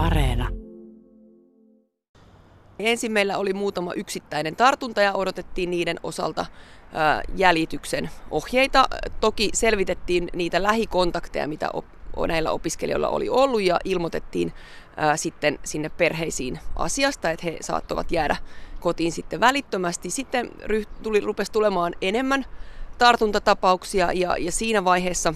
Areena. Ensin meillä oli muutama yksittäinen tartunta ja odotettiin niiden osalta jäljityksen ohjeita. Toki selvitettiin niitä lähikontakteja, mitä näillä opiskelijoilla oli ollut ja ilmoitettiin sitten sinne perheisiin asiasta, että he saattavat jäädä kotiin sitten välittömästi. Sitten tuli, rupesi tulemaan enemmän tartuntatapauksia ja, ja siinä vaiheessa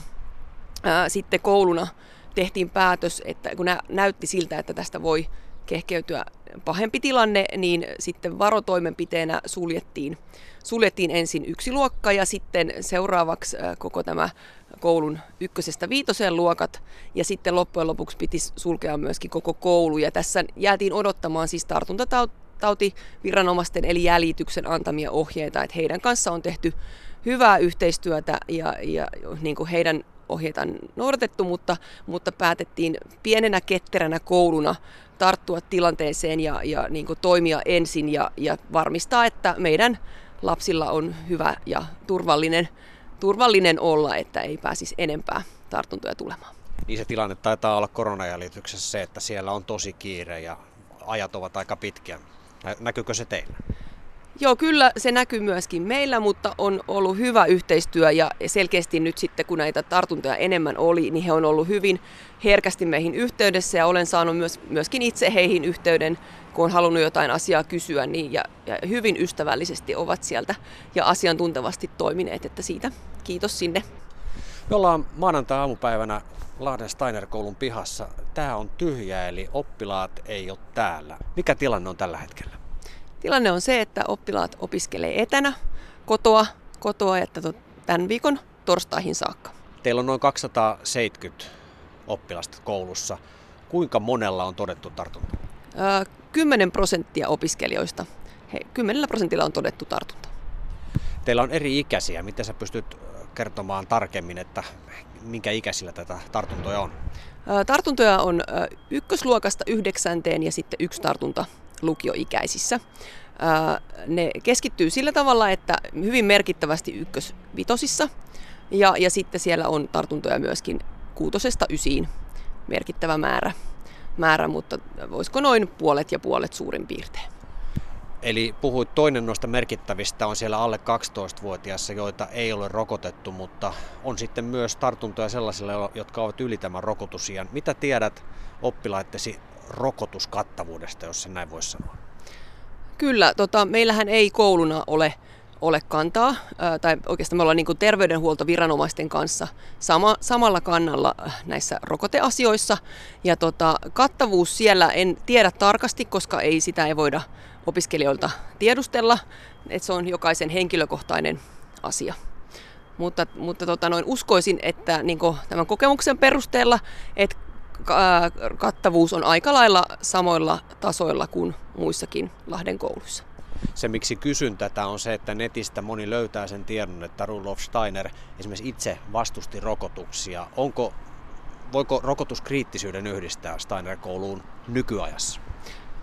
ää, sitten kouluna tehtiin päätös, että kun nä- näytti siltä, että tästä voi kehkeytyä pahempi tilanne, niin sitten varotoimenpiteenä suljettiin, suljettiin ensin yksi luokka ja sitten seuraavaksi koko tämä koulun ykkösestä viitoseen luokat. Ja sitten loppujen lopuksi piti sulkea myöskin koko koulu. Ja tässä jäätiin odottamaan siis tartuntatautiviranomaisten eli jäljityksen antamia ohjeita, että heidän kanssa on tehty hyvää yhteistyötä ja, ja niin kuin heidän ohjeita on noudatettu, mutta, mutta päätettiin pienenä ketteränä kouluna tarttua tilanteeseen ja, ja niin kuin toimia ensin ja, ja varmistaa, että meidän lapsilla on hyvä ja turvallinen, turvallinen olla, että ei pääsisi enempää tartuntoja tulemaan. Niin se tilanne taitaa olla koronajäljityksessä se, että siellä on tosi kiire ja ajat ovat aika pitkiä. Näkyykö se teillä? Joo, kyllä se näkyy myöskin meillä, mutta on ollut hyvä yhteistyö ja selkeästi nyt sitten kun näitä tartuntoja enemmän oli, niin he on ollut hyvin herkästi meihin yhteydessä ja olen saanut myös, myöskin itse heihin yhteyden, kun on halunnut jotain asiaa kysyä, niin ja, ja hyvin ystävällisesti ovat sieltä ja asiantuntevasti toimineet, että siitä kiitos sinne. Me ollaan maanantai-aamupäivänä Lahden Steiner-koulun pihassa. Tämä on tyhjä, eli oppilaat ei ole täällä. Mikä tilanne on tällä hetkellä? Tilanne on se, että oppilaat opiskelee etänä kotoa, kotoa että tämän viikon torstaihin saakka. Teillä on noin 270 oppilasta koulussa. Kuinka monella on todettu tartunta? 10 prosenttia opiskelijoista. He, 10 prosentilla on todettu tartunta. Teillä on eri ikäisiä. Miten sä pystyt kertomaan tarkemmin, että minkä ikäisillä tätä tartuntoja on? Tartuntoja on ykkösluokasta yhdeksänteen ja sitten yksi tartunta lukioikäisissä. Ne keskittyy sillä tavalla, että hyvin merkittävästi ykkösvitosissa ja, ja sitten siellä on tartuntoja myöskin kuutosesta ysiin merkittävä määrä, määrä, mutta voisiko noin puolet ja puolet suurin piirtein. Eli puhuit toinen noista merkittävistä on siellä alle 12-vuotiaissa, joita ei ole rokotettu, mutta on sitten myös tartuntoja sellaisille, jotka ovat yli tämän rokotusian. Mitä tiedät oppilaittesi rokotuskattavuudesta, jos se näin voisi sanoa? Kyllä, tota, meillähän ei kouluna ole, ole kantaa, tai oikeastaan me ollaan niin terveydenhuoltoviranomaisten kanssa sama, samalla kannalla näissä rokoteasioissa. Ja tota, kattavuus siellä en tiedä tarkasti, koska ei sitä ei voida opiskelijoilta tiedustella, että se on jokaisen henkilökohtainen asia. Mutta, mutta tota, noin uskoisin, että niin tämän kokemuksen perusteella, että kattavuus on aika lailla samoilla tasoilla kuin muissakin Lahden kouluissa. Se, miksi kysyn tätä, on se, että netistä moni löytää sen tiedon, että Rudolf Steiner esimerkiksi itse vastusti rokotuksia. Onko, voiko rokotuskriittisyyden yhdistää Steiner-kouluun nykyajassa?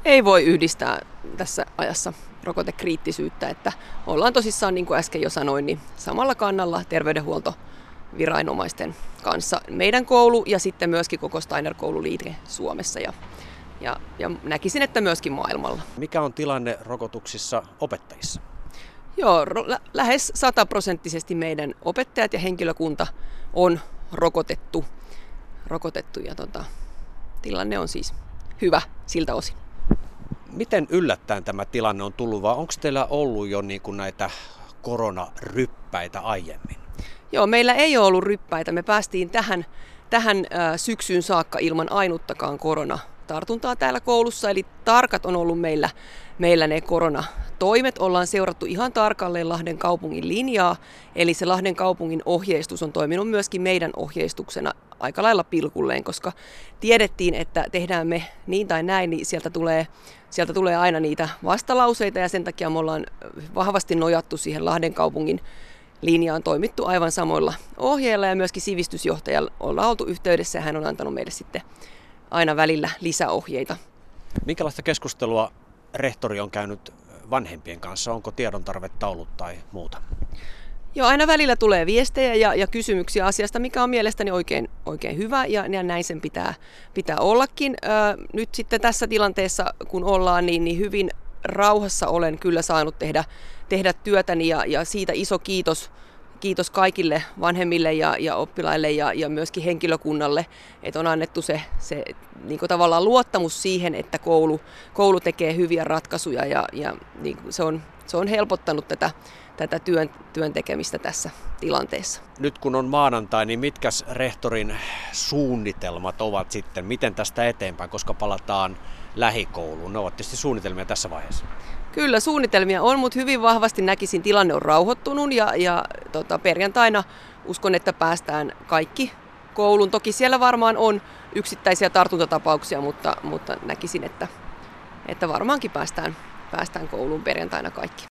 Ei voi yhdistää tässä ajassa rokotekriittisyyttä, että ollaan tosissaan, niin kuin äsken jo sanoin, niin samalla kannalla terveydenhuolto viranomaisten kanssa. Meidän koulu ja sitten myöskin koko Steiner-koululiike Suomessa ja, ja, ja näkisin, että myöskin maailmalla. Mikä on tilanne rokotuksissa opettajissa? Joo, lä- lähes sataprosenttisesti meidän opettajat ja henkilökunta on rokotettu, rokotettu ja tota, tilanne on siis hyvä siltä osin. Miten yllättäen tämä tilanne on tullut vai onko teillä ollut jo niin kuin näitä koronaryppäitä aiemmin? Joo, meillä ei ole ollut ryppäitä. Me päästiin tähän, tähän syksyyn saakka ilman ainuttakaan koronatartuntaa täällä koulussa. Eli tarkat on ollut meillä, meillä ne koronatoimet. Ollaan seurattu ihan tarkalleen Lahden kaupungin linjaa. Eli se Lahden kaupungin ohjeistus on toiminut myöskin meidän ohjeistuksena aika lailla pilkulleen, koska tiedettiin, että tehdään me niin tai näin, niin sieltä tulee, sieltä tulee aina niitä vastalauseita ja sen takia me ollaan vahvasti nojattu siihen Lahden kaupungin linja on toimittu aivan samoilla ohjeilla ja myöskin sivistysjohtajalla ollaan oltu yhteydessä ja hän on antanut meille sitten aina välillä lisäohjeita. Minkälaista keskustelua rehtori on käynyt vanhempien kanssa? Onko tiedon tarvetta ollut tai muuta? Joo, aina välillä tulee viestejä ja, ja kysymyksiä asiasta, mikä on mielestäni oikein, oikein hyvä ja, ja näin sen pitää, pitää ollakin. Ö, nyt sitten tässä tilanteessa, kun ollaan, niin, niin hyvin rauhassa olen kyllä saanut tehdä, tehdä työtäni ja, ja siitä iso kiitos, kiitos kaikille vanhemmille ja, ja oppilaille ja, ja myöskin henkilökunnalle, että on annettu se, se niin tavallaan luottamus siihen, että koulu, koulu tekee hyviä ratkaisuja ja, ja niin se, on, se on helpottanut tätä, tätä työn, työn tekemistä tässä tilanteessa. Nyt kun on maanantai, niin mitkä rehtorin suunnitelmat ovat sitten? Miten tästä eteenpäin, koska palataan lähikouluun? Ne ovat tietysti suunnitelmia tässä vaiheessa. Kyllä, suunnitelmia on, mutta hyvin vahvasti näkisin tilanne on rauhoittunut ja, ja tota, perjantaina uskon, että päästään kaikki kouluun. Toki siellä varmaan on yksittäisiä tartuntatapauksia, mutta, mutta näkisin, että, että varmaankin päästään, päästään kouluun perjantaina kaikki.